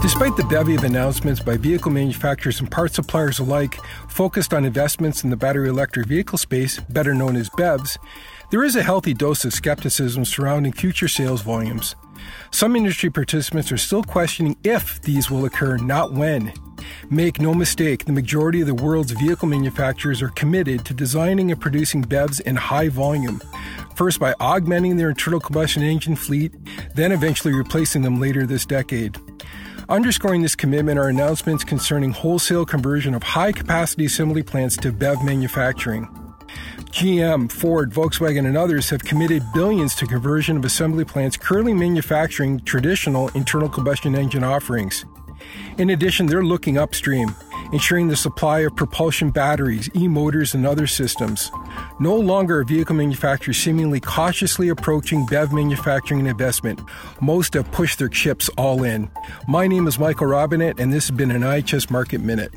Despite the bevy of announcements by vehicle manufacturers and parts suppliers alike focused on investments in the battery electric vehicle space, better known as BEVs, there is a healthy dose of skepticism surrounding future sales volumes. Some industry participants are still questioning if these will occur, not when. Make no mistake, the majority of the world's vehicle manufacturers are committed to designing and producing BEVs in high volume, first by augmenting their internal combustion engine fleet, then eventually replacing them later this decade. Underscoring this commitment are announcements concerning wholesale conversion of high capacity assembly plants to BEV manufacturing. GM, Ford, Volkswagen, and others have committed billions to conversion of assembly plants currently manufacturing traditional internal combustion engine offerings. In addition, they're looking upstream, ensuring the supply of propulsion batteries, e motors, and other systems. No longer are vehicle manufacturers seemingly cautiously approaching BEV manufacturing and investment. Most have pushed their chips all in. My name is Michael Robinet, and this has been an IHS Markit Minute.